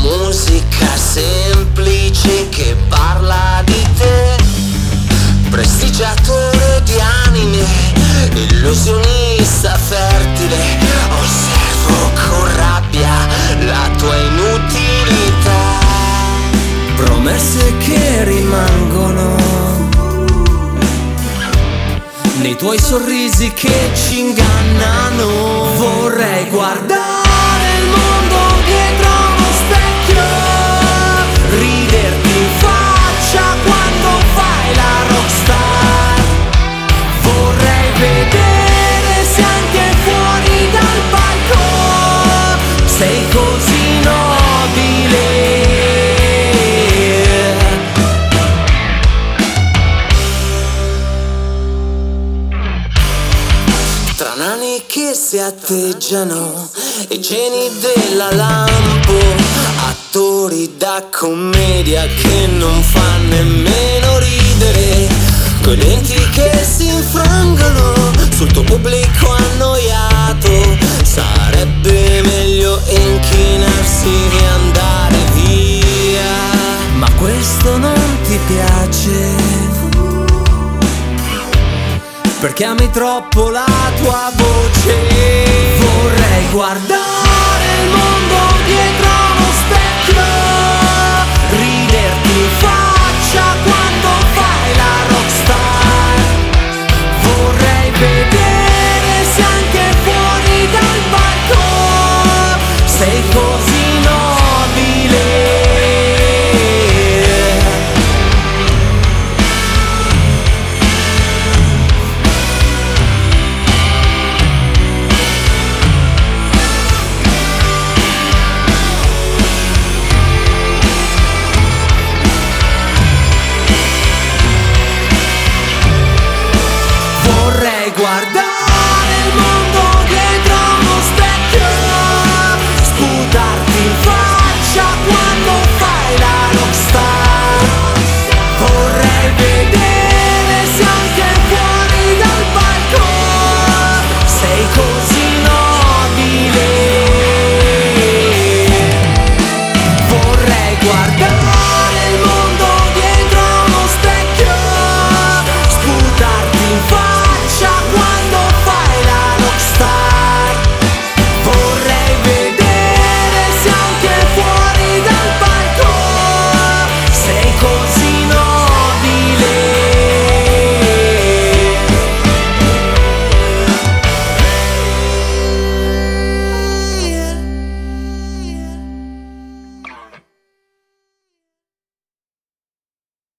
musica semplice che parla di te prestigiatore di anime illusionista fertile osservo con rabbia la tua inutilità promesse che rimangono nei tuoi sorrisi che ci ingannano. Vorrei guardare si atteggiano e geni della lampo Attori da commedia che non fa nemmeno ridere. Coi denti che si infrangono sul tuo pubblico annoiato Sarebbe meglio inchinarsi e andare via. Ma questo non ti piace perché ami troppo la tua voce. Vorrei guardare il mondo dietro Vorrei guardare